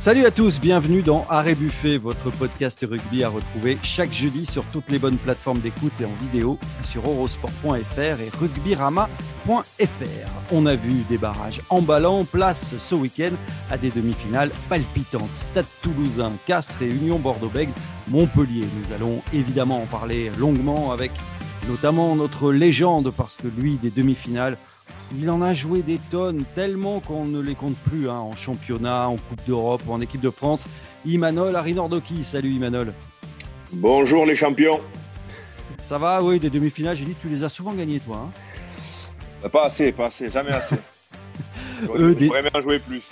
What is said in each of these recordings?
Salut à tous, bienvenue dans Arrêt Buffet, votre podcast rugby à retrouver chaque jeudi sur toutes les bonnes plateformes d'écoute et en vidéo sur eurosport.fr et rugbyrama.fr. On a vu des barrages emballants, place ce week-end à des demi-finales palpitantes. Stade Toulousain, Castres et Union Bordeaux-Bègles, Montpellier. Nous allons évidemment en parler longuement avec notamment notre légende parce que lui, des demi-finales, il en a joué des tonnes, tellement qu'on ne les compte plus hein, en championnat, en Coupe d'Europe ou en équipe de France. Imanol Arinordoki, salut Imanol. Bonjour les champions. Ça va, oui, des demi-finales, j'ai dit tu les as souvent gagnés toi. Hein. Pas assez, pas assez, jamais assez. Eux, des... bien jouer plus.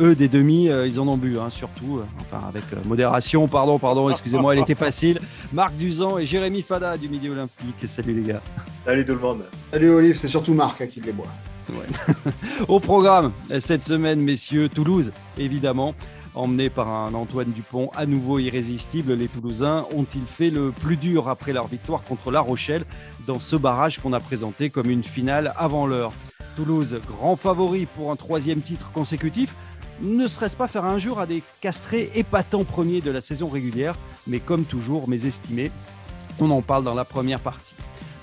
Eux, des demi, euh, ils en ont bu, hein, surtout. Euh, enfin, avec euh, modération, pardon, pardon, excusez-moi, elle était facile. Marc Duzan et Jérémy Fada du Midi Olympique. Salut les gars. Salut tout le monde. Salut Olive, c'est surtout Marc hein, qui les boit. Au programme, cette semaine, messieurs, Toulouse, évidemment. Emmenés par un Antoine Dupont à nouveau irrésistible, les Toulousains ont-ils fait le plus dur après leur victoire contre La Rochelle dans ce barrage qu'on a présenté comme une finale avant l'heure? Toulouse, grand favori pour un troisième titre consécutif, ne serait-ce pas faire un jour à des castrés épatants premiers de la saison régulière, mais comme toujours, mésestimés On en parle dans la première partie.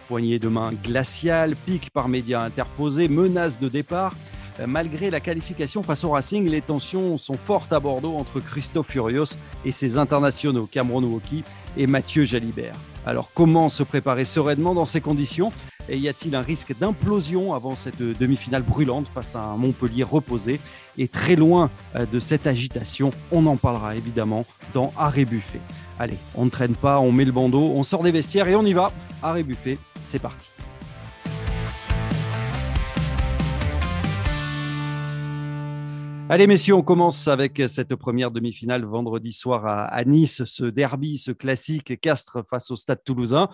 Poignée de main glaciale, pic par médias interposés, menace de départ. Euh, malgré la qualification face au Racing, les tensions sont fortes à Bordeaux entre Christophe Furios et ses internationaux Cameron Woki et Mathieu Jalibert. Alors comment se préparer sereinement dans ces conditions? Et y a-t-il un risque d'implosion avant cette demi-finale brûlante face à un Montpellier reposé et très loin euh, de cette agitation? On en parlera évidemment dans Arrêt Buffet. Allez, on ne traîne pas, on met le bandeau, on sort des vestiaires et on y va. Arrêt Buffet, c'est parti. Allez messieurs, on commence avec cette première demi-finale vendredi soir à, Nice, ce derby, ce classique Castres face au Stade toulousain.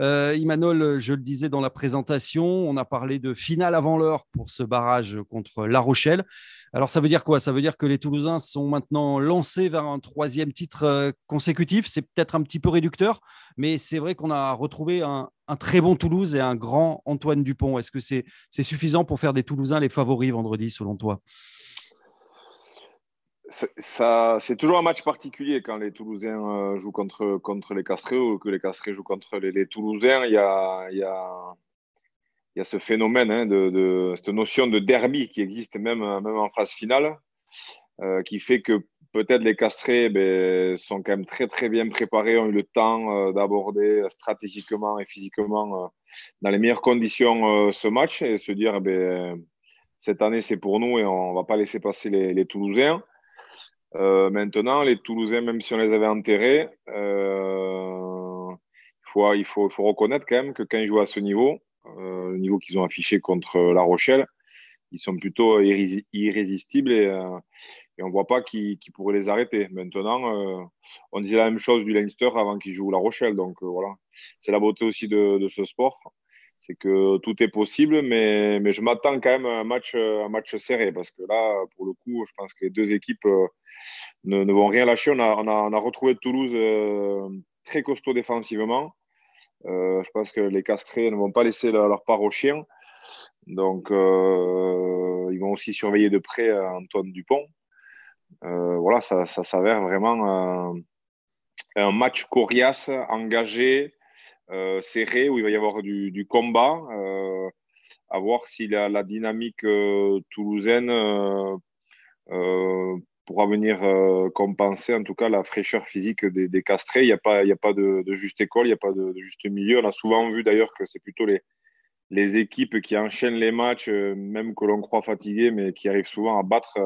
Euh, Imanol, je le disais dans la présentation, on a parlé de finale avant l'heure pour ce barrage contre La Rochelle. Alors ça veut dire quoi? Ça veut dire que les Toulousains sont maintenant lancés vers un troisième titre euh, consécutif. C'est peut-être un petit peu réducteur, mais c'est vrai qu'on a retrouvé un, très bon Toulouse et un grand Antoine Dupont. Est-ce que c'est suffisant pour faire des Toulousains les favoris vendredi selon toi? Ça, c'est toujours un match particulier quand les Toulousains euh, jouent contre, contre les Castrés ou que les Castrés jouent contre les, Toulousains. Il y a, y a, ce phénomène hein, de, cette notion de derby qui existe même, même en phase finale, euh, qui fait que peut-être les Castrés ben, sont quand même très très bien préparés, ont eu le temps euh, d'aborder stratégiquement et physiquement dans les meilleures conditions ce match et se dire ben, cette année c'est pour nous et on ne va pas laisser passer les, les Toulousains. Euh, maintenant, les Toulousains, même si on les avait enterrés, euh, il, faut, reconnaître quand même que quand ils jouent à ce niveau, euh, le niveau qu'ils ont affiché contre La Rochelle, ils sont plutôt irrésistibles et, on ne voit pas qui, qui, pourrait les arrêter. Maintenant, on disait la même chose du Leinster avant qu'ils jouent La Rochelle. Donc voilà, c'est la beauté aussi de ce sport c'est que tout est possible, mais, je m'attends quand même à un match, un match serré parce que là, pour le coup, je pense que les deux équipes ne, ne, vont rien lâcher. On a, retrouvé Toulouse euh, très costaud défensivement. Euh, je pense que les castrés ne vont pas laisser leur, part aux chiens. Donc, euh, ils vont aussi surveiller de près Antoine Dupont. voilà, ça s'avère vraiment un match coriace, engagé, serré, où il va y avoir du, combat. à voir si la, dynamique toulousaine pourra venir euh, compenser en tout cas la fraîcheur physique des, castrés. Il n'y a pas, a pas de, juste école, il n'y a pas de, juste milieu. On a souvent vu d'ailleurs que c'est plutôt les, les équipes qui enchaînent les matchs, euh, même que l'on croit fatigués, mais qui arrivent souvent à battre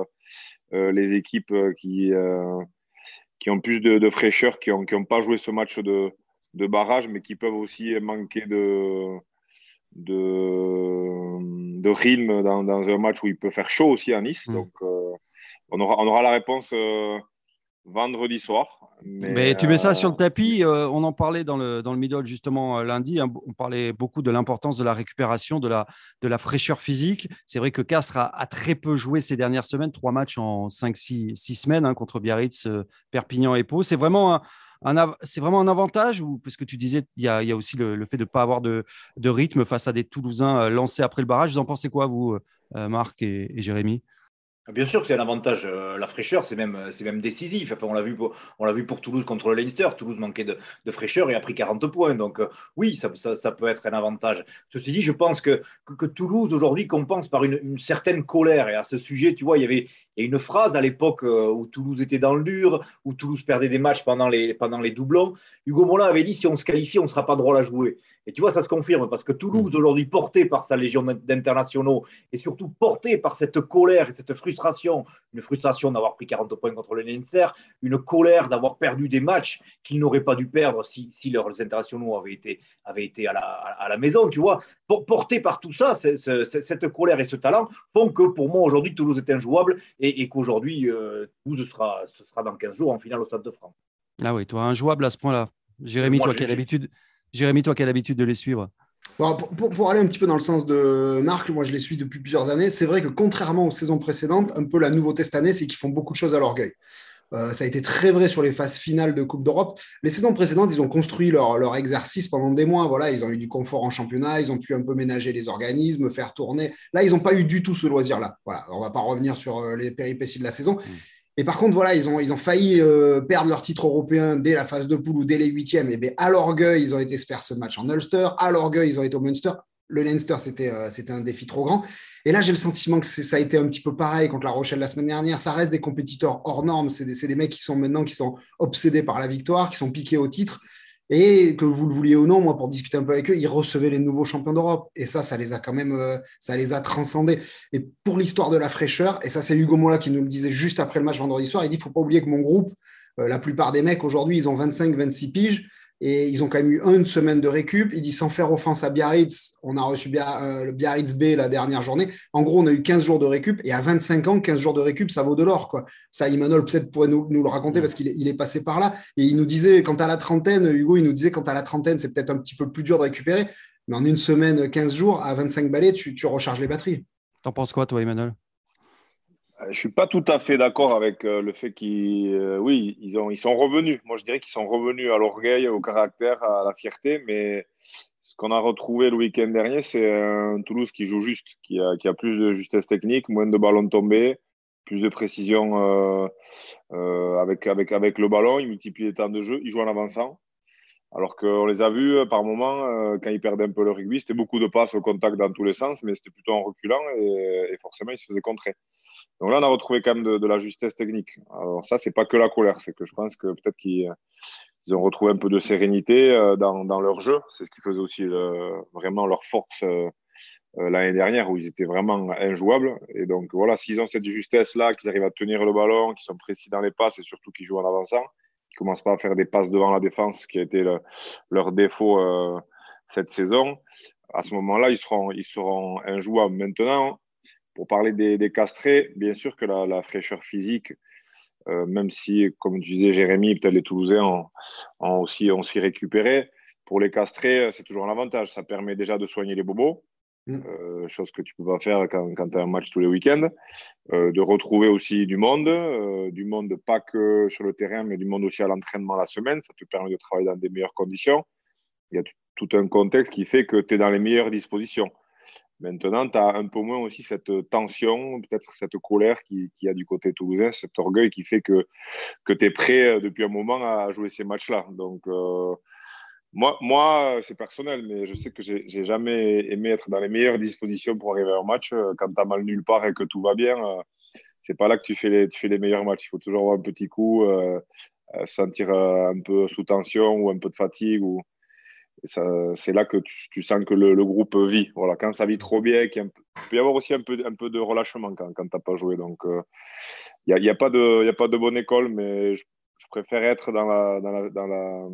euh, les équipes qui, qui ont plus de, fraîcheur, qui n'ont qui ont pas joué ce match de, de barrage, mais qui peuvent aussi manquer de, de, de rythme dans, dans, un match où il peut faire chaud aussi à Nice. Mmh. Donc, on aura, on aura la réponse euh, vendredi soir. Mais, tu mets ça sur le euh, tapis. Euh, on en parlait dans le, dans le middle justement lundi. Hein, on parlait beaucoup de l'importance de la récupération, de la, de la fraîcheur physique. C'est vrai que Castres a, très peu joué ces dernières semaines, trois matchs en 5-6 semaines hein, contre Biarritz, Perpignan et Pau. C'est vraiment un, c'est vraiment un avantage ou parce que tu disais il y a, aussi le, fait de ne pas avoir de, de, rythme face à des Toulousains lancés après le barrage. Vous en pensez quoi, vous, Marc et Jérémy? Bien sûr que c'est un avantage. Euh, la fraîcheur, c'est même, c'est même décisif. Enfin, on l'a vu, pour, on l'a vu pour Toulouse contre le Leinster. Toulouse manquait de, fraîcheur et a pris 40 points. Donc euh, oui, ça, ça, peut être un avantage. Ceci dit, je pense que, que, Toulouse aujourd'hui compense par une, une, certaine colère. Et à ce sujet, tu vois, il y avait il y a une phrase à l'époque euh, où Toulouse était dans le dur, où Toulouse perdait des matchs pendant les, pendant les doublons. Hugo Mola avait dit si on se qualifie, on ne sera pas drôle à jouer. Et tu vois, ça se confirme parce que Toulouse, mm. aujourd'hui, porté par sa légion d'internationaux et surtout porté par cette colère et cette frustration, une frustration d'avoir pris 40 points contre le Leinster, une colère d'avoir perdu des matchs qu'ils n'auraient pas dû perdre si, si leurs internationaux avaient été, avaient été à, la, à la maison, tu vois. Porté par tout ça, cette colère et ce talent font que pour moi, aujourd'hui, Toulouse est injouable et, qu'aujourd'hui, euh, Toulouse sera, ce sera dans 15 jours en finale au Stade de France. Ah oui, toi, injouable à ce point-là. Jérémy, toi qui as l'habitude de les suivre pour, aller un petit peu dans le sens de Marc, moi je les suis depuis plusieurs années. C'est vrai que contrairement aux saisons précédentes, un peu la nouveauté cette année, c'est qu'ils font beaucoup de choses à l'orgueil. Euh, ça a été très vrai sur les phases finales de Coupe d'Europe. Les saisons précédentes, ils ont construit leur, leur, exercice pendant des mois. Voilà, ils ont eu du confort en championnat, ils ont pu un peu ménager les organismes, faire tourner. Là, ils n'ont pas eu du tout ce loisir-là. Voilà, on va pas revenir sur euh, les péripéties de la saison. Mmh. Et par contre, voilà, ils ont, ils ont failli euh, perdre leur titre européen dès la phase de poule ou dès les huitièmes. Et bien, à l'orgueil, ils ont été se faire ce match en Ulster. À l'orgueil, ils ont été au Munster. Le Leinster, c'était euh, un défi trop grand. Et là, j'ai le sentiment que ça a été un petit peu pareil contre la Rochelle la semaine dernière. Ça reste des compétiteurs hors normes. C'est des, des, mecs qui sont maintenant qui sont obsédés par la victoire, qui sont piqués au titre. Et que vous le vouliez ou non, moi, pour discuter un peu avec eux, ils recevaient les nouveaux champions d'Europe. Et ça, ça les a quand même, euh, ça les a transcendés. Et pour l'histoire de la fraîcheur, et ça, c'est Hugo Mola qui nous le disait juste après le match vendredi soir, il dit, il faut pas oublier que mon groupe, euh, la plupart des mecs aujourd'hui, ils ont 25, 26 piges. Et ils ont quand même eu une semaine de récup. Il dit sans faire offense à Biarritz, on a reçu euh, le Biarritz B la dernière journée. En gros, on a eu 15 jours de récup. Et à 25 ans, 15 jours de récup, ça vaut de l'or. Quoi. Ça, Emmanuel peut-être pourrait nous, le raconter parce qu'il est, il est, passé par là. Et il nous disait, quand à la trentaine, Hugo, il nous disait, quand à la trentaine, c'est peut-être un petit peu plus dur de récupérer. Mais en une semaine, 15 jours, à 25 balais, tu, tu recharges les batteries. T'en penses quoi, toi, Emmanuel je suis pas tout à fait d'accord avec euh, le fait qu'ils, euh, oui, ils, ont, ils sont revenus. Moi, je dirais qu'ils sont revenus à l'orgueil, au caractère, à la fierté. Mais ce qu'on a retrouvé le week-end dernier, c'est un Toulouse qui joue juste, qui a, qui a, plus de justesse technique, moins de ballons tombés, plus de précision avec, avec, avec le ballon. Ils multiplient les temps de jeu. Ils jouent en avançant. Alors qu'on les a vus par moments, quand ils perdaient un peu le rugby, c'était beaucoup de passes au contact dans tous les sens, mais c'était plutôt en reculant et, forcément, ils se faisaient contrer. Donc là, on a retrouvé quand même de, la justesse technique. Alors ça, c'est pas que la colère, c'est que je pense que peut-être qu'ils ont retrouvé un peu de sérénité euh, dans, leur jeu. C'est ce qui faisait aussi vraiment leur force euh, euh, l'année dernière, où ils étaient vraiment injouables. Et donc voilà, s'ils ont cette justesse-là, qu'ils arrivent à tenir le ballon, qu'ils sont précis dans les passes et surtout qu'ils jouent en avançant, qu'ils commencent pas à faire des passes devant la défense, qui a été leur défaut cette saison, à ce moment-là, ils seront, ils injouables. Maintenant, pour parler des, castrés, bien sûr que la, fraîcheur physique, euh, même si, comme tu disais, Jérémy, peut-être les Toulousains ont, aussi, ont récupéré, pour les castrés, c'est toujours un avantage. Ça permet déjà de soigner les bobos, mm. euh, chose que tu peux pas faire quand, tu as un match tous les week-ends, euh, de retrouver aussi du monde, du monde pas que sur le terrain, mais du monde aussi à l'entraînement la semaine. Ça te permet de travailler dans des meilleures conditions. Il y a tout un contexte qui fait que tu es dans les meilleures dispositions. Maintenant, tu as un peu moins aussi cette tension, peut-être cette colère qui, qui, a du côté toulousain, cet orgueil qui fait que, que tu es prêt euh, depuis un moment à jouer ces matchs-là. Donc, euh, moi, moi c'est personnel, mais je sais que j'ai jamais aimé être dans les meilleures dispositions pour arriver à un match. Euh, quand tu as mal nulle part et que tout va bien, c'est pas là que tu fais, les, meilleurs matchs. Il faut toujours avoir un petit coup, sentir un peu sous tension ou un peu de fatigue. Ou c'est là que tu, sens que le, groupe vit. Voilà, quand ça vit trop bien, il, peut y avoir aussi un peu, un peu de relâchement quand, tu n'as pas joué. Il euh, n'y a, a, pas de, a pas de bonne école, mais je, préfère être dans la, dans la,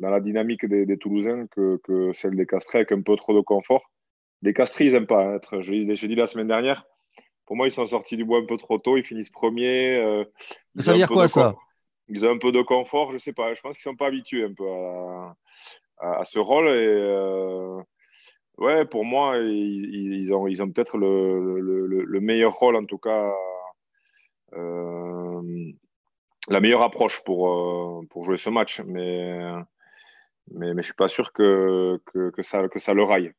dans la dynamique des, des Toulousains que, que, celle des Castrés avec un peu trop de confort. Les Castrés, ils n'aiment pas être. Je, l'ai dit la semaine dernière, pour moi, ils sont sortis du bois un peu trop tôt, ils finissent premiers. Euh, ça veut dire quoi ça Ils ont un peu de confort, je ne sais pas. Je pense qu'ils ne sont pas habitués un peu à à, ce rôle. Et euh, ouais, pour moi, ils, ont, ils ont peut-être le, le, meilleur rôle, en tout cas, euh, la meilleure approche pour, euh, pour jouer ce match. Mais, mais, mais je suis pas sûr que, ça, le raille,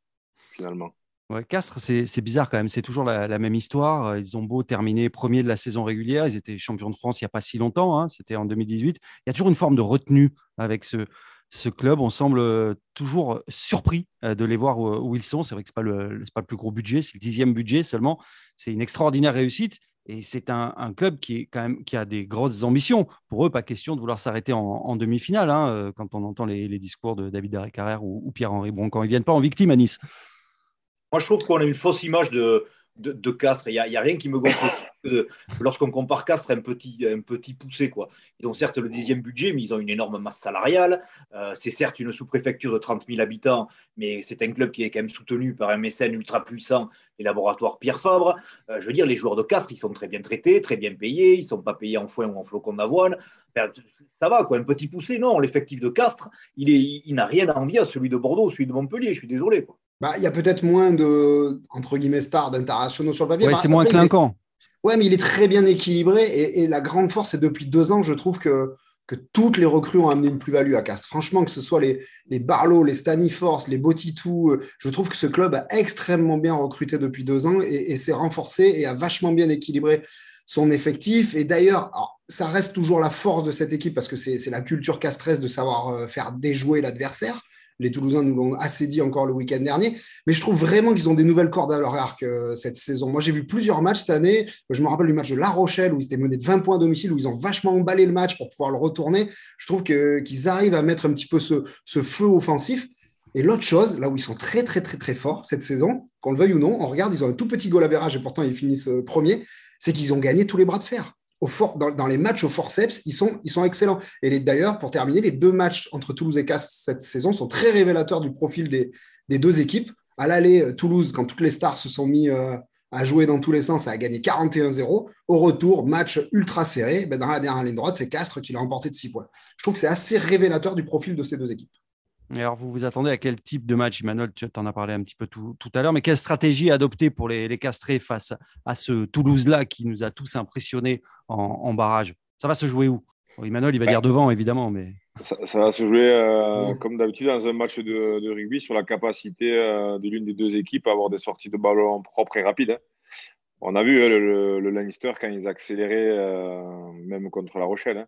finalement. Ouais, Castres, c'est bizarre quand même. C'est toujours la, même histoire. Ils ont beau terminer premier de la saison régulière. Ils étaient champions de France il n'y a pas si longtemps. Hein. C'était en 2018. Il y a toujours une forme de retenue avec ce, club. On semble euh, toujours surpris euh, de les voir où, ils sont. C'est vrai que ce n'est pas, le plus gros budget. C'est le dixième budget seulement. C'est une extraordinaire réussite. Et c'est un, club qui, quand a des grosses ambitions. Pour eux, pas question de vouloir s'arrêter en, demi-finale. Hein, euh, quand on entend les, discours de David Carrère ou, Pierre-Henri Broncan, ils ne viennent pas en victime à Nice. Moi, je trouve qu'on a une fausse image de, de, Castres. Il n'y a, rien qui me gonfle lorsqu'on compare Castres à un petit, poussé. Quoi. Ils ont certes le dixième budget, mais ils ont une énorme masse salariale. Euh, c'est certes une sous-préfecture de 30 000 habitants, mais c'est un club qui est quand même soutenu par un mécène ultra puissant, les laboratoires Pierre Fabre. Euh, je veux dire, les joueurs de Castres, ils sont très bien traités, très bien payés. Ils ne sont pas payés en foin ou en flocon d'avoine. ça va, quoi. Un petit poussé, non. L'effectif de Castres, il, n'a rien à envier à celui de Bordeaux, celui de Montpellier. Je suis désolé. Bah, il y a peut-être moins de, entre guillemets, stars d'internationaux sur le papier. Oui, c'est moins clinquant. Ouais, mais il est très bien équilibré. Et, la grande force, c'est depuis deux ans, je trouve que, que toutes les recrues ont amené une plus-value à Castres. Franchement, que ce soit les, les Barlow, les Staniforce, les Botitou, euh, je trouve que ce club a extrêmement bien recruté depuis deux ans et, s'est renforcé et a vachement bien équilibré son effectif. Et d'ailleurs, ça reste toujours la force de cette équipe parce que c'est la culture castresse de savoir euh, faire déjouer l'adversaire. Les Toulousains nous l'ont assez dit encore le week-end dernier. Mais je trouve vraiment qu'ils ont des nouvelles cordes à leur arc euh, cette saison. Moi, j'ai vu plusieurs matchs cette année. Je me rappelle du match de La Rochelle où ils étaient menés de 20 points à domicile, où ils ont vachement emballé le match pour pouvoir le retourner. Je trouve qu'ils arrivent à mettre un petit peu ce, feu offensif. Et l'autre chose, là où ils sont très, très, très, très forts cette saison, qu'on le veuille ou non, on regarde, ils ont un tout petit goal à et pourtant ils finissent euh, premier, c'est qu'ils ont gagné tous les bras de fer dans, les matchs au forceps, ils sont, excellents. Et d'ailleurs, pour terminer, les deux matchs entre Toulouse et Castres cette saison sont très révélateurs du profil des, deux équipes. À l'aller, euh, Toulouse, quand toutes les stars se sont mis euh, à jouer dans tous les sens, a gagné 41-0. Au retour, match ultra serré. Ben, dans la dernière ligne droite, c'est Castres qui l'a emporté de 6 points. Je trouve que c'est assez révélateur du profil de ces deux équipes alors, vous vous attendez à quel type de match, Emmanuel Tu en as parlé un petit peu tout, à l'heure, mais quelle stratégie adopter pour les, les castrés face à ce Toulouse-là qui nous a tous impressionnés en, barrage? Ça va se jouer où? Emmanuel, il va dire devant, évidemment, mais. Ça, va se jouer, euh, comme d'habitude, dans un match de, rugby, sur la capacité euh, de l'une des deux équipes à avoir des sorties de ballon propres et rapides. Hein. On a vu hein, le, le, Leinster quand ils accéléraient, euh, même contre La Rochelle. Hein.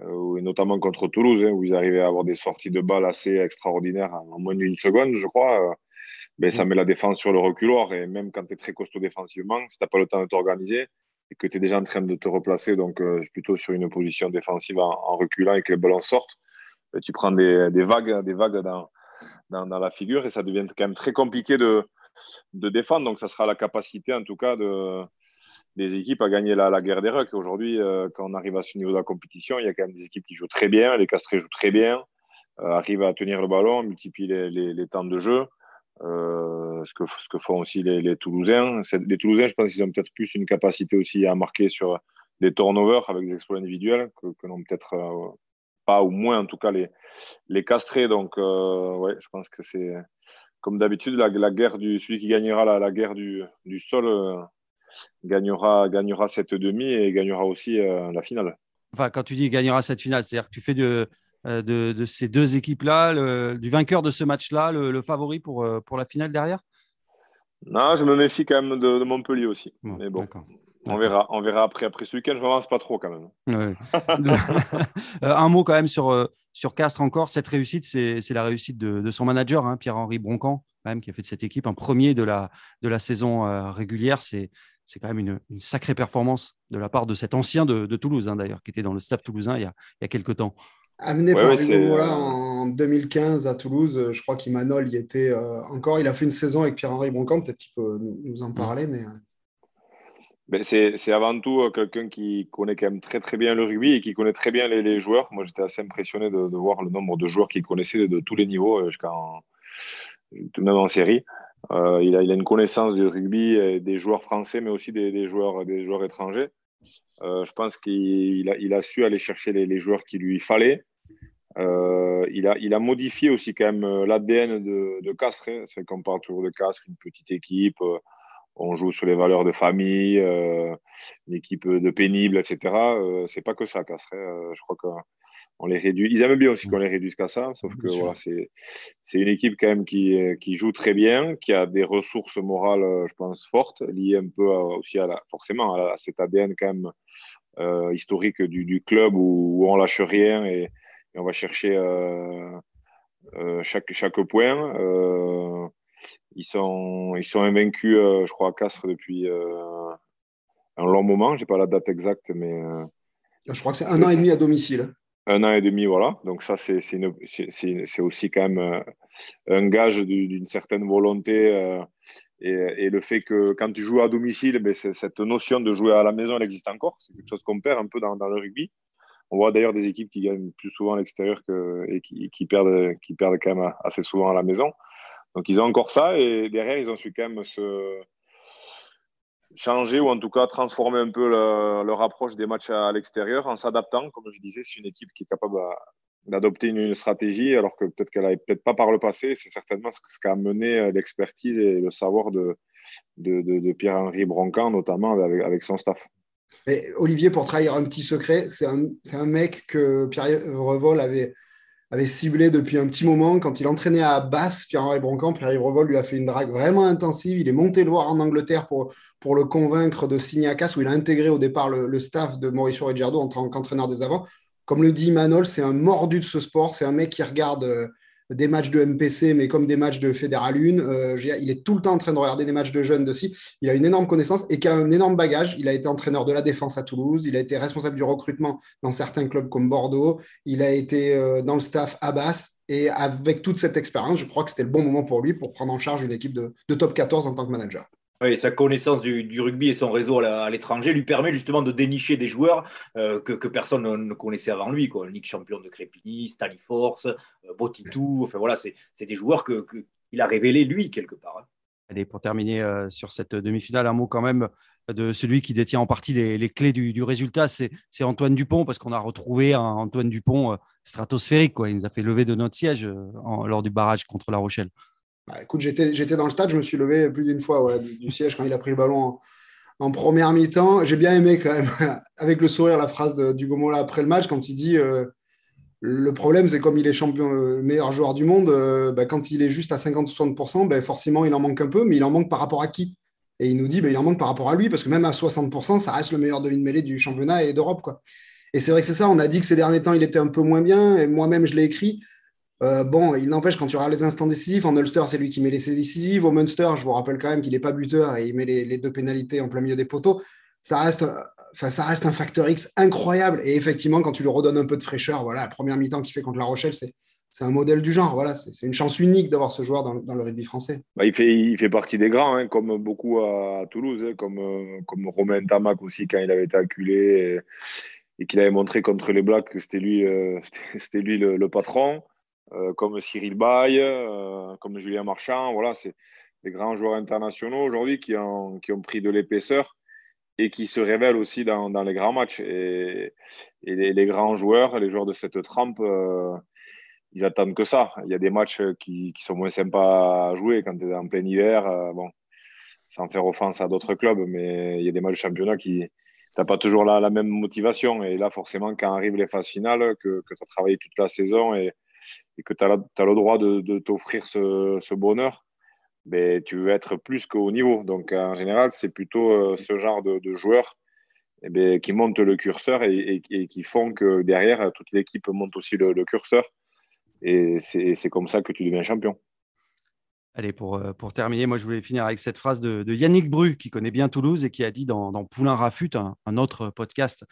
Euh, et notamment contre Toulouse, hein, où ils arrivaient à avoir des sorties de balles assez extraordinaires en moins d'une seconde, je crois. Euh, ben, ça mm. met la défense sur le reculoir. Et même quand tu es très costaud défensivement, si tu n'as pas le temps de t'organiser et que tu es déjà en train de te replacer, donc euh, plutôt sur une position défensive en, reculant et que les ballons sortent, ben, tu prends des, des, vagues, des vagues dans, dans, dans, la figure et ça devient quand même très compliqué de, de défendre. Donc, ça sera la capacité, en tout cas, de, des équipes à gagner la, guerre des rucks. Aujourd'hui, euh, quand on arrive à ce niveau de la compétition, il y a quand même des équipes qui jouent très bien. Les Castrés jouent très bien, euh, arrivent à tenir le ballon, multiplient les, temps de jeu. Euh, ce, que, font aussi les, Toulousains. Les Toulousains, je pense qu'ils ont peut-être plus une capacité aussi à marquer sur des turnovers avec des exploits individuels que, n'ont peut-être pas, ou moins en tout cas les, les Castrés. Donc, ouais, je pense que c'est comme d'habitude la, guerre celui qui gagnera la, guerre du sol gagnera, gagnera cette demi et gagnera aussi euh, la finale. Enfin, quand tu dis gagnera cette finale, c'est-à-dire que tu fais de, euh, de, de ces deux équipes-là, du vainqueur de ce match-là, le, favori pour, euh, pour la finale derrière? Non, je me méfie quand même de, Montpellier aussi. Mais bon. On verra, on verra après. Après ce week-end, je ne m'avance pas trop quand même. un mot quand même sur, sur Castres encore. Cette réussite, c'est la réussite de, son manager, hein, Pierre-Henri Broncan, même, qui a fait de cette équipe un premier de la, de la saison régulière. C'est c'est quand même une, sacrée performance de la part de cet ancien de, Toulouse, hein, d'ailleurs, qui était dans le staff toulousain il y a, il y a quelques temps. Amené par Hugo en 2015 à Toulouse, je crois qu'Imanol y était euh, encore. Il a fait une saison avec Pierre-Henri Broncamp, peut-être qu'il peut nous, en parler. Mais... Euh. Ben, c'est avant tout euh, quelqu'un qui connaît quand même très très bien le rugby et qui connaît très bien les, joueurs. Moi, j'étais assez impressionné de, voir le nombre de joueurs qu'il connaissait de, tous les niveaux, jusqu'en même en série. Euh, il, a, une connaissance du rugby, des joueurs français, mais aussi des, joueurs, des joueurs étrangers. Euh, je pense qu'il a, su aller chercher les, joueurs qu'il lui fallait. Euh, il, a, modifié aussi quand même l'ADN de, de Castres. Hein. C'est qu'on parle toujours de Castres, une petite équipe. On joue sur les valeurs de famille, une équipe de pénible, etc. c'est pas que ça, Castres. Hein. je crois que on les réduit. Ils aiment bien aussi qu'on les réduise qu'à ça, sauf que voilà, c'est, c'est une équipe quand même qui, qui joue très bien, qui a des ressources morales, je pense, fortes, liées un peu aussi à la, forcément à, cet ADN quand même euh, historique du, du club où, où, on lâche rien et, on va chercher euh, euh, chaque, chaque point. ils, sont, ils sont invaincus, je crois, à Castres depuis un long moment. Je n'ai pas la date exacte, mais. je crois que c'est un an et demi à domicile. Un an et demi, voilà. Donc ça, c'est aussi quand même euh, un gage d'une certaine volonté. Euh, et, le fait que quand tu joues à domicile, ben, cette notion de jouer à la maison, elle existe encore. C'est quelque chose qu'on perd un peu dans, le rugby. On voit d'ailleurs des équipes qui gagnent plus souvent à l'extérieur et qui, perdent, qui perdent quand même assez souvent à la maison. Donc ils ont encore ça et derrière, ils ont su quand même se, changer ou en tout cas transformer un peu leur approche des matchs à, l'extérieur en s'adaptant. Comme je disais, c'est une équipe qui est capable d'adopter une, stratégie alors que peut-être qu'elle n'avait peut-être pas par le passé. C'est certainement ce, ce qu'a amené euh, l'expertise et le savoir de, de, Pierre-Henri Broncan, notamment avec, son staff. Olivier, pour trahir un petit secret, c'est un, un, mec que Pierre Revol avait avait ciblé depuis un petit moment. Quand il entraînait à Basse, Pierre-Henri Broncan, Pierre-Yves Revol lui a fait une drague vraiment intensive. Il est monté le voir en Angleterre pour, pour le convaincre de signer à Casse, où il a intégré au départ le, staff de Mauricio Ricciardo en tant qu'entraîneur des avants. Comme le dit Manol, c'est un mordu de ce sport. C'est un mec qui regarde euh, des matchs de MPC, mais comme des matchs de Fédéral 1. Euh, il est tout le temps en train de regarder des matchs de jeunes dessus. Il a une énorme connaissance et qui a un énorme bagage. Il a été entraîneur de la défense à Toulouse. Il a été responsable du recrutement dans certains clubs comme Bordeaux. Il a été euh, dans le staff à Basse. Et avec toute cette expérience, je crois que c'était le bon moment pour lui pour prendre en charge une équipe de, de top 14 en tant que manager. Oui, sa connaissance du, rugby et son réseau à l'étranger lui permet justement de dénicher des joueurs euh, que, personne ne, connaissait avant lui. Quoi. Ligue champion de Crépini, Staliforce, euh, Botitou, enfin voilà, c'est des joueurs qu'il que, a révélés lui quelque part. Hein. Allez, pour terminer euh, sur cette demi-finale, un mot quand même de celui qui détient en partie les, clés du, résultat, c'est Antoine Dupont, parce qu'on a retrouvé un Antoine Dupont stratosphérique. Quoi. Il nous a fait lever de notre siège lors du barrage contre La Rochelle. Bah, écoute, j'étais dans le stade, je me suis levé plus d'une fois du, siège quand il a pris le ballon en, première mi-temps. J'ai bien aimé quand même, avec le sourire, la phrase de, du Gomola après le match, quand il dit euh, le problème, c'est comme il est champion, euh, meilleur joueur du monde, euh, bah, quand il est juste à 50-60%, bah, forcément, il en manque un peu, mais il en manque par rapport à qui? Et il nous dit, il en manque par rapport à lui, parce que même à 60%, ça reste le meilleur demi-mêlée du championnat et d'Europe. Et c'est vrai que c'est ça, on a dit que ces derniers temps, il était un peu moins bien, et moi-même, je l'ai écrit. Euh, bon, il n'empêche, quand tu regardes les instants décisifs, en Ulster, c'est lui qui met les décisives. Au Munster, je vous rappelle quand même qu'il n'est pas buteur et il met les, deux pénalités en plein milieu des poteaux. Ça reste, un facteur X incroyable. Et effectivement, quand tu lui redonnes un peu de fraîcheur, voilà, la première mi-temps qu'il fait contre La Rochelle, c'est, un modèle du genre. Voilà, c'est, une chance unique d'avoir ce joueur dans, le rugby français. Bah, il, fait, partie des grands, hein, comme beaucoup à, Toulouse, hein, comme, euh, comme Romain Tamac aussi, quand il avait été acculé et, qu'il avait montré contre les Blacks que c'était lui, euh, c'était, lui le patron. Euh, comme Cyril Bay, euh, comme Julien Marchand. Voilà, c'est des grands joueurs internationaux aujourd'hui qui ont, qui ont pris de l'épaisseur et qui se révèlent aussi dans, dans les grands matchs. Et, les, grands joueurs, les joueurs de cette trempe, euh, ils attendent que ça. Il y a des matchs qui, sont moins sympas à jouer quand tu es en plein hiver. sans faire offense à d'autres clubs, mais il y a des matchs de championnat qui n'ont pas toujours la, la, même motivation. Et là, forcément, quand arrivent les phases finales, que, que tu as travaillé toute la saison et, et que tu as, le droit de, t'offrir ce, bonheur, mais tu veux être plus qu'au niveau. Donc, en général, c'est plutôt euh, ce genre de, joueurs eh ben, qui montent le curseur et, qui font que derrière, toute l'équipe monte aussi le, curseur. Et c'est comme ça que tu deviens champion. Allez, pour, euh, pour terminer, moi je voulais finir avec cette phrase de, Yannick Bru, qui connaît bien Toulouse et qui a dit dans, Poulain Rafut, un, autre podcast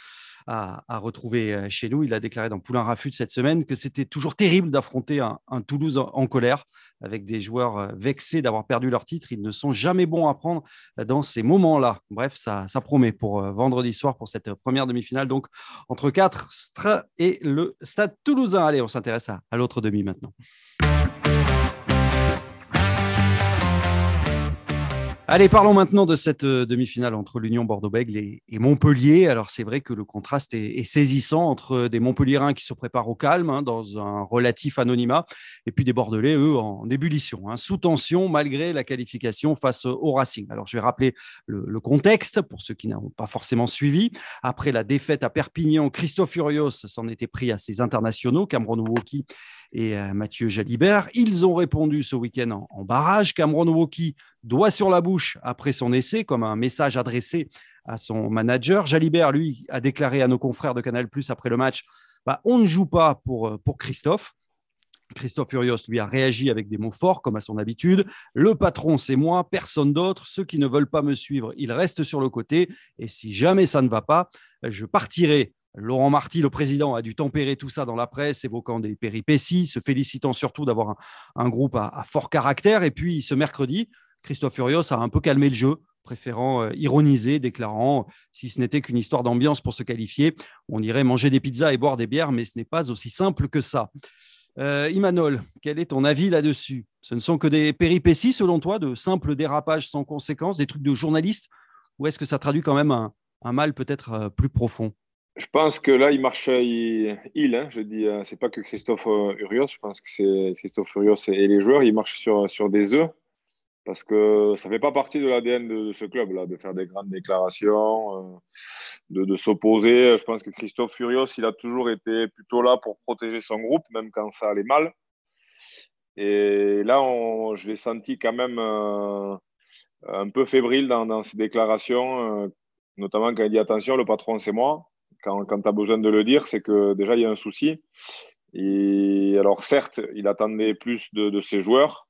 à, retrouver euh, chez nous, il a déclaré dans Poulain Rafut cette semaine que c'était toujours terrible d'affronter un, Toulouse en, colère, avec des joueurs euh, vexés d'avoir perdu leur titre. Ils ne sont jamais bons à prendre dans ces moments-là. Bref, ça, ça promet pour vendredi soir pour cette première demi-finale, donc entre 4 et le Stade toulousain. Allez, on s'intéresse à, à l'autre demi maintenant. Allez, parlons maintenant de cette euh, demi-finale entre l'Union Bordeaux-Bègles et, Montpellier. Alors, c'est vrai que le contraste est, saisissant entre des Montpelliérains qui se préparent au calme, hein, dans un relatif anonymat, et puis des Bordelais, eux, en ébullition, hein, sous tension, malgré la qualification face au Racing. Alors, je vais rappeler le, contexte pour ceux qui n'ont pas forcément suivi. Après la défaite à Perpignan, Christophe Furios s'en était pris à ses internationaux, Cameron Woki et Mathieu Jalibert. Ils ont répondu ce week-end en, barrage. Cameron Woki doit sur la bouche après son essai, comme un message adressé à son manager. Jalibert, lui, a déclaré à nos confrères de Canal Plus après le match bah, on ne joue pas pour, euh, pour Christophe. Christophe Furios lui a réagi avec des mots forts, comme à son habitude. Le patron, c'est moi, personne d'autre. Ceux qui ne veulent pas me suivre, ils restent sur le côté. Et si jamais ça ne va pas, je partirai Laurent Marty, le président, a dû tempérer tout ça dans la presse, évoquant des péripéties, se félicitant surtout d'avoir un, groupe à, fort caractère. Et puis, ce mercredi, Christophe Furios a un peu calmé le jeu, préférant euh, ironiser, déclarant si ce n'était qu'une histoire d'ambiance pour se qualifier, on irait manger des pizzas et boire des bières, mais ce n'est pas aussi simple que ça. Euh, Imanol, quel est ton avis là-dessus? Ce ne sont que des péripéties, selon toi, de simples dérapages sans conséquence, des trucs de journalistes, ou est-ce que ça traduit quand même un mal peut-être euh, plus profond? Je pense que là, il marche, il, hein, je dis, euh, c'est pas que Christophe euh, Urios, je pense que c'est Christophe Urios et les joueurs, ils marchent sur, sur des œufs parce que ça fait pas partie de l'ADN de, ce club-là, de faire des grandes déclarations, euh, de, de s'opposer. Je pense que Christophe Furios, il a toujours été plutôt là pour protéger son groupe, même quand ça allait mal. Et là, je l'ai senti quand même un peu fébrile dans ses déclarations, notamment quand il dit attention, le patron c'est moi quand, quand tu as besoin de le dire, c'est que déjà, il y a un souci. Et alors, certes, il attendait plus de, ses joueurs.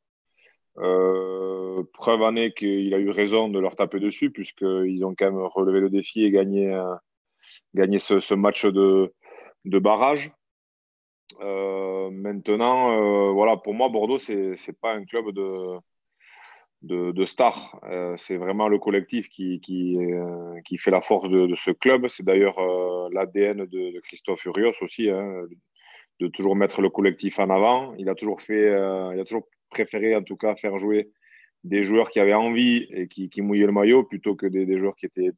Euh, preuve en est qu'il a eu raison de leur taper dessus, puisqu'ils ont quand même relevé le défi et gagné, euh, ce, match de, de barrage. Euh, maintenant, voilà, pour moi, Bordeaux, c'est n'est pas un club de, de, stars. Euh, c'est vraiment le collectif qui, qui, euh, qui, fait la force de, ce club. C'est d'ailleurs euh, l'ADN de, Christophe Furios aussi, hein, de toujours mettre le collectif en avant. Il a toujours fait, il a toujours préféré en tout cas faire jouer des joueurs qui avaient envie et qui, qui mouillaient le maillot plutôt que des, joueurs qui étaient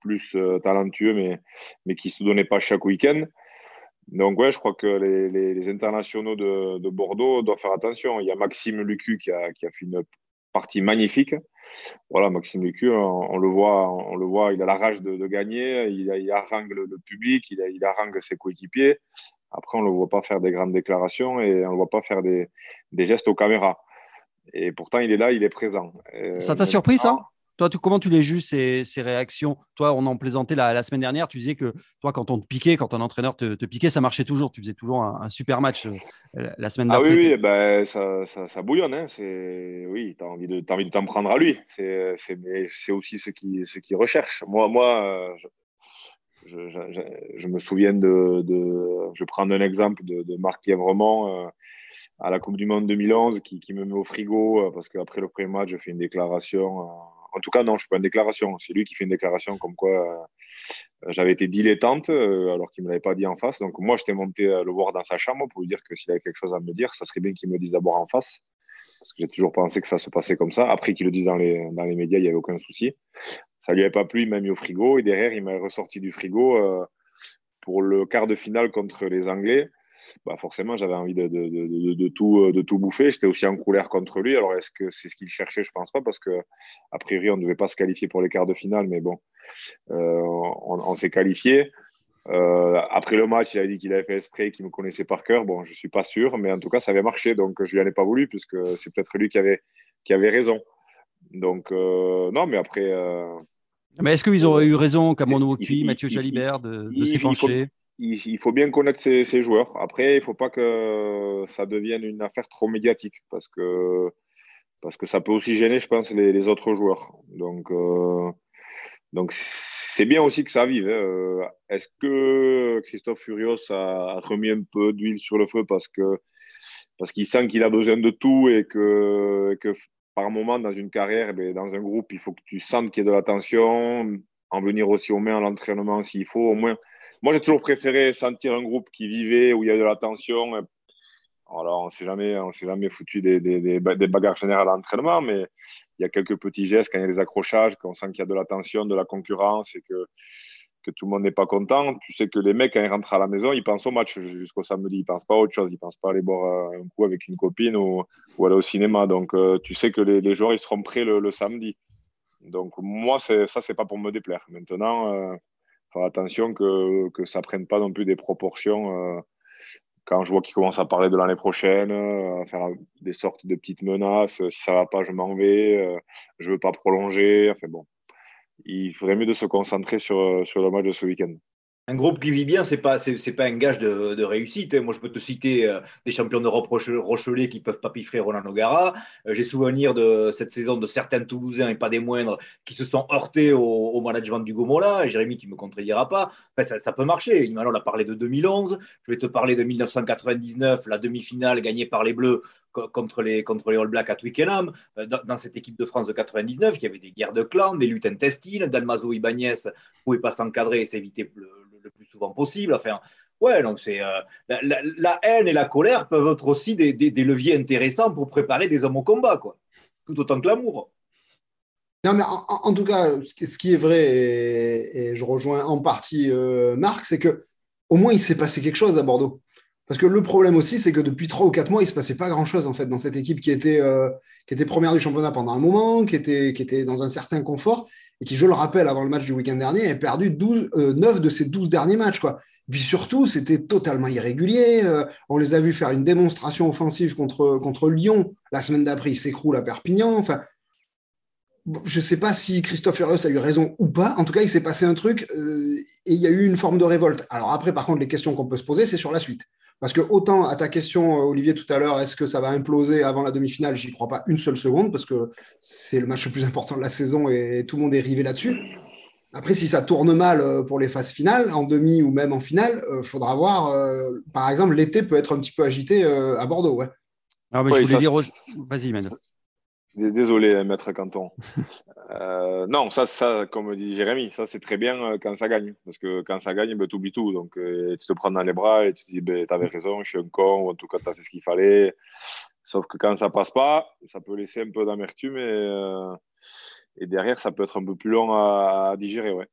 plus talentueux mais, mais qui ne se donnaient pas chaque week-end. Donc ouais, je crois que les, les, internationaux de, de, Bordeaux doivent faire attention. Il y a Maxime Lucu qui a, qui a fait une partie magnifique. Voilà, Maxime Lucu, on, le voit, on le voit, il a la rage de, gagner, il, il harangue le, public, il, il harangue ses coéquipiers. Après, on ne le voit pas faire des grandes déclarations et on ne le voit pas faire des, des, gestes aux caméras. Et pourtant, il est là, il est présent. ça t'a surpris, ça? Toi, comment tu les juges, ces, réactions? Toi, on en plaisantait la, semaine dernière. Tu disais que toi, quand on te piquait, quand un entraîneur te, piquait, ça marchait toujours. Tu faisais toujours un, super match euh, la semaine d'après. Ah oui, oui ben, ça, ça, bouillonne. Hein. Oui, tu as envie de t'en prendre à lui. C'est aussi ce qu'il ce qui recherche. Moi, moi je, je, me souviens de, de, Je prends un exemple de, de Marc Lièvremont euh, à la Coupe du Monde 2011 qui, qui me met au frigo euh, parce qu'après le premier match, je fais une déclaration en tout cas, non, je ne fais pas une déclaration. C'est lui qui fait une déclaration comme quoi euh, j'avais été dilettante euh, alors qu'il ne me l'avait pas dit en face. Donc, moi, j'étais monté le voir dans sa chambre pour lui dire que s'il avait quelque chose à me dire, ça serait bien qu'il me dise d'abord en face. Parce que j'ai toujours pensé que ça se passait comme ça. Après qu'il le dise dans les, dans les médias, il n'y avait aucun souci. Ça ne lui avait pas plu, il m'a mis au frigo. Et derrière, il m'a ressorti du frigo euh, pour le quart de finale contre les Anglais bah forcément, j'avais envie de, de, de, de, tout, euh, de tout bouffer. J'étais aussi en colère contre lui. Alors, est-ce que c'est ce qu'il cherchait? Je pense pas, parce que a priori, on ne devait pas se qualifier pour les quarts de finale, mais bon, euh, on, s'est qualifié. Euh, après le match, il avait dit qu'il avait fait esprit, qu'il me connaissait par cœur. Bon, je suis pas sûr, mais en tout cas, ça avait marché. Donc, je lui en ai pas voulu, puisque c'est peut-être lui qui avait, qui avait raison. Donc, non, mais après. mais est-ce qu'ils auraient eu raison, Cameron Woki, Mathieu Jalibert, de, de s'épancher? Il, faut bien connaître ses, joueurs. Après, il ne faut pas que ça devienne une affaire trop médiatique parce que, parce que ça peut aussi gêner, je pense, les, autres joueurs. Donc, euh, donc c'est bien aussi que ça vive. Hein. Euh, est-ce que Christophe Furios a remis un peu d'huile sur le feu parce que parce qu'il sent qu'il a besoin de tout et que, que par moment dans une carrière, eh dans un groupe, il faut que tu sentes qu'il y ait de la tension, en venir aussi au moins à l'entraînement s'il faut, au moins moi, j'ai toujours préféré sentir un groupe qui vivait, où il y a de la tension. Alors, on ne s'est jamais, jamais foutu des, bagarres générales à l'entraînement, mais, il y a quelques petits gestes, quand il y a des accrochages, quand on sent qu'il y a de la tension, de la concurrence et que, tout le monde n'est pas content, tu sais que les mecs, quand ils rentrent à la maison, ils pensent au match jusqu'au samedi. Ils ne pensent pas à autre chose. Ils ne pensent pas aller boire un coup avec une copine ou, aller au cinéma. Donc, tu sais que les, joueurs, ils seront prêts le, le samedi. Donc, moi, ça, c'est pas pour me déplaire. Maintenant, euh, attention que, que ça prenne pas non plus des proportions. Euh, quand je vois qu'ils commencent à parler de l'année prochaine, euh, à faire des sortes de petites menaces, si ça va pas, je m'en vais, euh, je veux pas prolonger. Enfin bon, il faudrait mieux de se concentrer sur, sur le match de ce week-end un groupe qui vit bien, ce n'est pas, c'est, pas un gage de, réussite. Hein. Moi, je peux te citer euh, des champions d'Europe Rochelet qui peuvent pas piffrer Roland Nogara. Euh, j'ai souvenir de cette saison de certains Toulousains, et pas des moindres, qui se sont heurtés au, management du Gomola. Jérémy, tu ne me contrediras pas. ça, peut marcher. on a parlé de 2011. Je vais te parler de 1999, la demi-finale gagnée par les Bleus contre les, contre les All Blacks à Twickenham, euh, dans, cette équipe de France de 99, il y avait des guerres de clans, des luttes intestines. Dalmazo Ibanez ne pouvait pas s'encadrer et s'éviter le, le, plus souvent possible. Enfin, ouais, donc c'est euh, la, haine et la colère peuvent être aussi des, des, leviers intéressants pour préparer des hommes au combat, quoi. Tout autant que l'amour. Non, mais en, tout cas, ce qui est vrai, et, je rejoins en partie euh, Marc, c'est que au moins il s'est passé quelque chose à Bordeaux. Parce que le problème aussi, c'est que depuis trois ou quatre mois, il ne se passait pas grand-chose en fait dans cette équipe qui était, euh, qui était première du championnat pendant un moment, qui était, qui était dans un certain confort et qui, je le rappelle, avant le match du week-end dernier, a perdu 12, 9 euh, de ses 12 derniers matchs. Quoi. Puis surtout, c'était totalement irrégulier. Euh, on les a vus faire une démonstration offensive contre, contre Lyon. La semaine d'après, ils s'écroulent à Perpignan. Enfin, je ne sais pas si Christophe Furios a eu raison ou pas. En tout cas, il s'est passé un truc et il y a eu une forme de révolte. Alors après, par contre, les questions qu'on peut se poser, c'est sur la suite. Parce que autant à ta question, Olivier, tout à l'heure, est-ce que ça va imploser avant la demi-finale J'y crois pas une seule seconde parce que c'est le match le plus important de la saison et tout le monde est rivé là-dessus. Après, si ça tourne mal euh, pour les phases finales, en demi ou même en finale, il euh, faudra voir. Euh, par exemple, l'été peut être un petit peu agité à Bordeaux. Ouais. Ah, je voulais dire. Vas-y, Mène. Désolé, maître Canton. Euh, non, ça, ça, comme dit Jérémy, ça c'est très bien euh, quand ça gagne. Parce que quand ça gagne, ben, tu oublies tout. Donc euh, tu te prends dans les bras et tu te dis, ben, tu avais raison, je suis un con, ou en tout cas, tu as fait ce qu'il fallait. Sauf que quand ça passe pas, ça peut laisser un peu d'amertume et, et, derrière, ça peut être un peu plus long à, digérer. Ouais.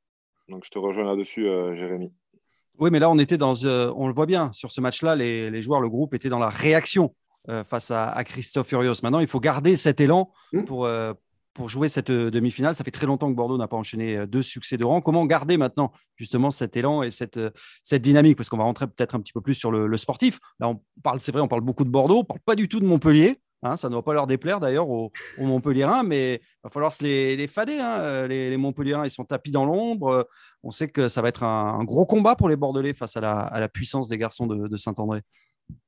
Donc je te rejoins là-dessus, Jérémy. Oui, mais là, on était dans. on le voit bien, sur ce match-là, les, les joueurs, le groupe était dans la réaction euh, face à, Christophe Furios. Maintenant, il faut garder cet élan mmh. pour, euh, pour jouer cette euh, demi-finale. Ça fait très longtemps que Bordeaux n'a pas enchaîné deux succès de rang. Comment garder maintenant justement cet élan et cette, cette dynamique? Parce qu'on va rentrer peut-être un petit peu plus sur le, sportif. Là, on parle, c'est vrai, on parle beaucoup de Bordeaux, on parle pas du tout de Montpellier. Hein, ça ne doit pas leur déplaire d'ailleurs aux, Montpelliérains, mais il va falloir se les, les fader. Hein. Les, les, Montpelliérains, ils sont tapis dans l'ombre. On sait que ça va être un, gros combat pour les Bordelais face à la, à la puissance des garçons de Saint-André.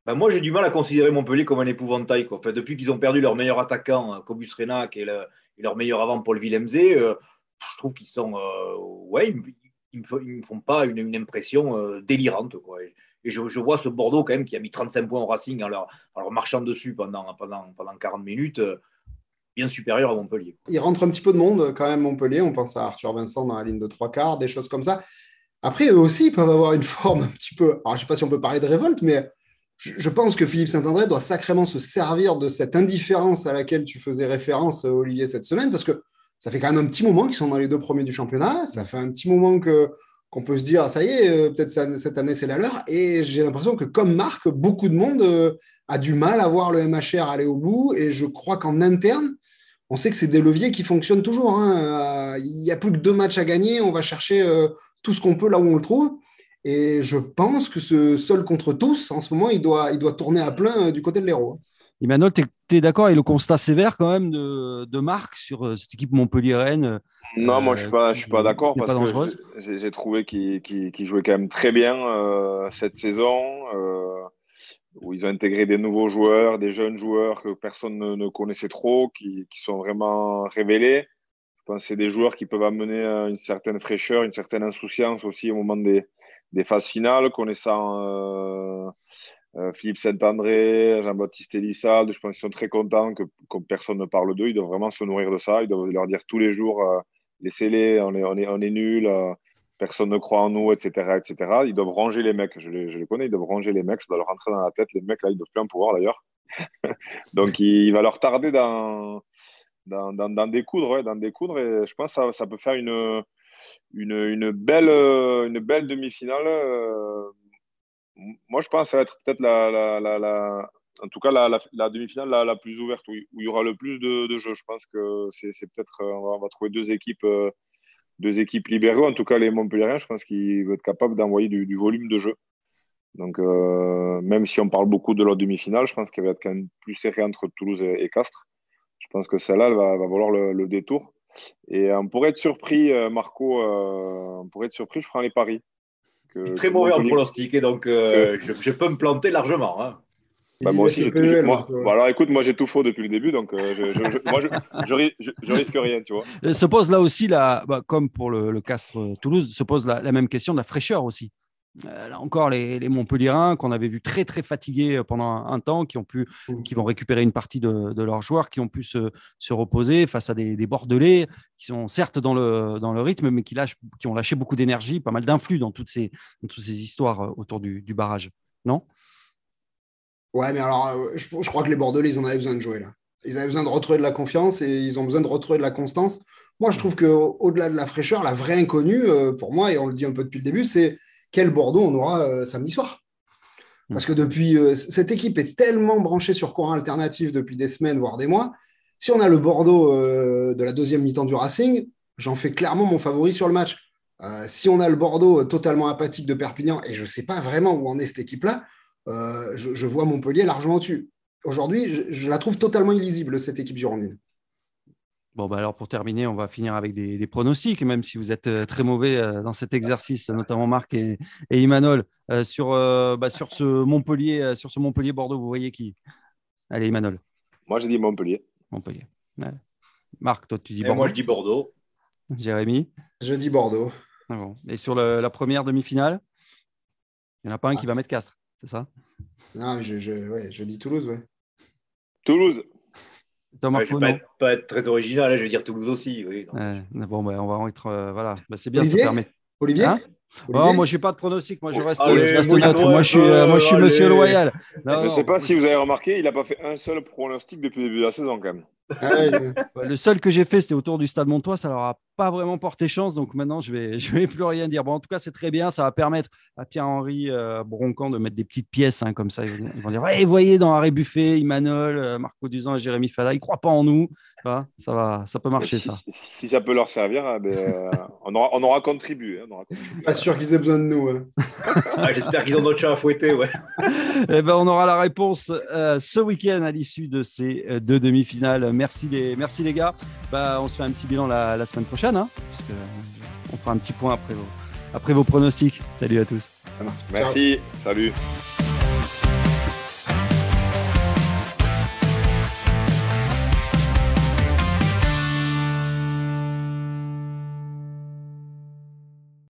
Ben, moi, j'ai du mal à considérer Montpellier comme un épouvantail. Quoi. depuis qu'ils ont perdu leur meilleur attaquant, Cobus euh, Renac, et, leur meilleur avant, Paul Willemse, euh, je trouve qu'ils sont. Euh, ouais, ils ne me, font pas une, impression délirante. Quoi. Et, je, vois ce Bordeaux, quand même, qui a mis 35 points au Racing en leur, marchant dessus pendant, pendant, pendant 40 minutes. bien supérieur à Montpellier. Il rentre un petit peu de monde quand même Montpellier. On pense à Arthur Vincent dans la ligne de trois quarts, des choses comme ça. Après, eux aussi, ils peuvent avoir une forme un petit peu. Alors, je ne sais pas si on peut parler de révolte, mais je pense que Philippe Saint-André doit sacrément se servir de cette indifférence à laquelle tu faisais référence, Olivier, cette semaine, parce que ça fait quand même un petit moment qu'ils sont dans les deux premiers du championnat. Ça fait un petit moment que qu'on peut se dire, ça y est, euh, peut-être cette année, c'est la leur. Et j'ai l'impression que, comme Marc, beaucoup de monde euh, a du mal à voir le MHR aller au bout. Et je crois qu'en interne, on sait que c'est des leviers qui fonctionnent toujours. Hein. Euh, il n'y a plus que deux matchs à gagner. On va chercher tout ce qu'on peut là où on le trouve. Et je pense que ce seul contre tous, en ce moment, il doit, il doit tourner à plein euh, du côté de l'héros. Emmanuel, tu es, d'accord avec le constat sévère quand même de, de Marc sur euh, cette équipe Montpellier-Rennes Non, moi je ne suis pas, je suis pas d'accord parce que j'ai trouvé qu'il jouait quand même très bien euh, cette saison, où ils ont intégré des nouveaux joueurs, des jeunes joueurs que personne ne, connaissait trop, qui, qui, sont vraiment révélés. Je pense que c'est des joueurs qui peuvent amener une certaine fraîcheur, une certaine insouciance aussi au moment des, des phases finales, connaissant euh, euh, Philippe Saint-André, Jean-Baptiste Elissade. Je pense qu'ils sont très contents que, personne ne parle d'eux. Ils doivent vraiment se nourrir de ça. Ils doivent leur dire tous les jours euh, laissez-les, on est, on nuls, personne ne croit en nous, etc., etc. Ils doivent ranger les mecs. Je les, connais, ils doivent ranger les mecs. Ça doit leur rentrer dans la tête. Les mecs, là, ils doivent plus en pouvoir d'ailleurs. Donc, il, va leur tarder d'en découdre, d'en découdre. Et je pense que ça peut faire une, une, une belle, une belle demi-finale. moi, je pense que ça va être peut-être la, la, la, en tout cas la, la demi-finale la, plus ouverte, où, il y aura le plus de, de jeux. Je pense que c'est peut-être, on, va, trouver deux équipes, deux équipes libérées, en tout cas les Montpellierens, je pense qu'ils vont être capables d'envoyer du, volume de jeu. Donc, euh, même si on parle beaucoup de leur demi-finale, je pense qu'elle va être quand même plus serrée entre Toulouse et, Castres. Je pense que celle-là, va, va, valoir le, détour. Et on pourrait être surpris, euh, Marco, euh, on pourrait être surpris, je prends les paris. Que, très mauvais en pronostic, et donc je, peux me planter largement. Hein. Bah, moi aussi, j'ai tout. Moi, alors écoute, moi j'ai tout faux depuis le début, donc je, moi je, risque rien, tu vois. Se pose là aussi, la, bah, comme pour le, le Castres Toulouse, se pose la, même question de la fraîcheur aussi. Euh, là encore, les, les Montpellierins qu'on avait vu très très fatigués pendant un, temps, qui ont pu, mmh. qui vont récupérer une partie de, leurs joueurs, qui ont pu se, reposer face à des, Bordelais qui sont certes dans le, dans le rythme, mais qui, lâchent, qui ont lâché beaucoup d'énergie, pas mal d'influx dans toutes ces, toutes ces histoires euh, autour du, barrage, non? Ouais, mais alors euh, je, crois que les Bordelais, ils en avaient besoin de jouer là. Ils avaient besoin de retrouver de la confiance et ils ont besoin de retrouver de la constance. Moi, je trouve qu'au-delà de la fraîcheur, la vraie inconnue, pour moi, et on le dit un peu depuis le début, c'est quel Bordeaux on aura euh, samedi soir. Parce que depuis, euh, cette équipe est tellement branchée sur courant alternatif depuis des semaines, voire des mois. Si on a le Bordeaux euh, de la deuxième mi-temps du Racing, j'en fais clairement mon favori sur le match. si on a le Bordeaux totalement apathique de Perpignan, et je ne sais pas vraiment où en est cette équipe-là, je, vois Montpellier largement au-dessus. Aujourd'hui, je, la trouve totalement illisible, cette équipe girondine. Bon, bah alors pour terminer, on va finir avec des, pronostics, même si vous êtes euh, très mauvais euh, dans cet exercice, notamment Marc et, et Imanol. Euh, sur, bah, sur ce Montpellier, sur ce Montpellier Bordeaux, vous voyez qui? Allez, Imanol. Moi, j'ai dit Montpellier. Montpellier. Marc, toi, tu dis Bordeaux. Moi, je dis Bordeaux. Jérémy? Je dis Bordeaux. Ah et sur la première demi-finale, il n'y en a pas un qui va mettre Castres, c'est ça? Non, je, je dis Toulouse, ouais. Toulouse je ne vais pas être, très original, hein, je vais dire Toulouse aussi. Oui, bon, ben, on va être. Euh, voilà, ben, c'est bien, ça permet. Olivier hein? Oh, moi, je n'ai pas de pronostic. Moi, je reste, je reste neutre. Moi, je suis, euh, moi, je suis monsieur loyal. je ne sais pas si vous avez remarqué, il n'a pas fait un seul pronostic depuis le début de la saison, quand même. Le seul que j'ai fait, c'était autour du Stade Montois. Ça leur a pas vraiment porté chance. Donc maintenant, je vais, je vais plus rien dire. Bon, en tout cas, c'est très bien. Ça va permettre à Pierre-Henri euh, Broncan de mettre des petites pièces hein, comme ça. Ils vont dire ouais, voyez, dans Harry Buffet, Imanol, euh, Marco Duzan et Jérémy Fada, ils croient pas en nous. ça, va, ça peut marcher, si, ça. Si ça peut leur servir, ben, euh, on, aura, on, aura, contribué. Hein, Pas sûr qu'ils aient besoin de nous. Hein. Ah, j'espère qu'ils ont d'autres choses à fouetter. Ouais. eh ben, on aura la réponse ce week-end à l'issue de ces deux demi-finales. Merci les, merci les gars. Bah, on se fait un petit bilan la, semaine prochaine. Hein on fera un petit point après vos, après vos pronostics. Salut à tous. Merci, salut.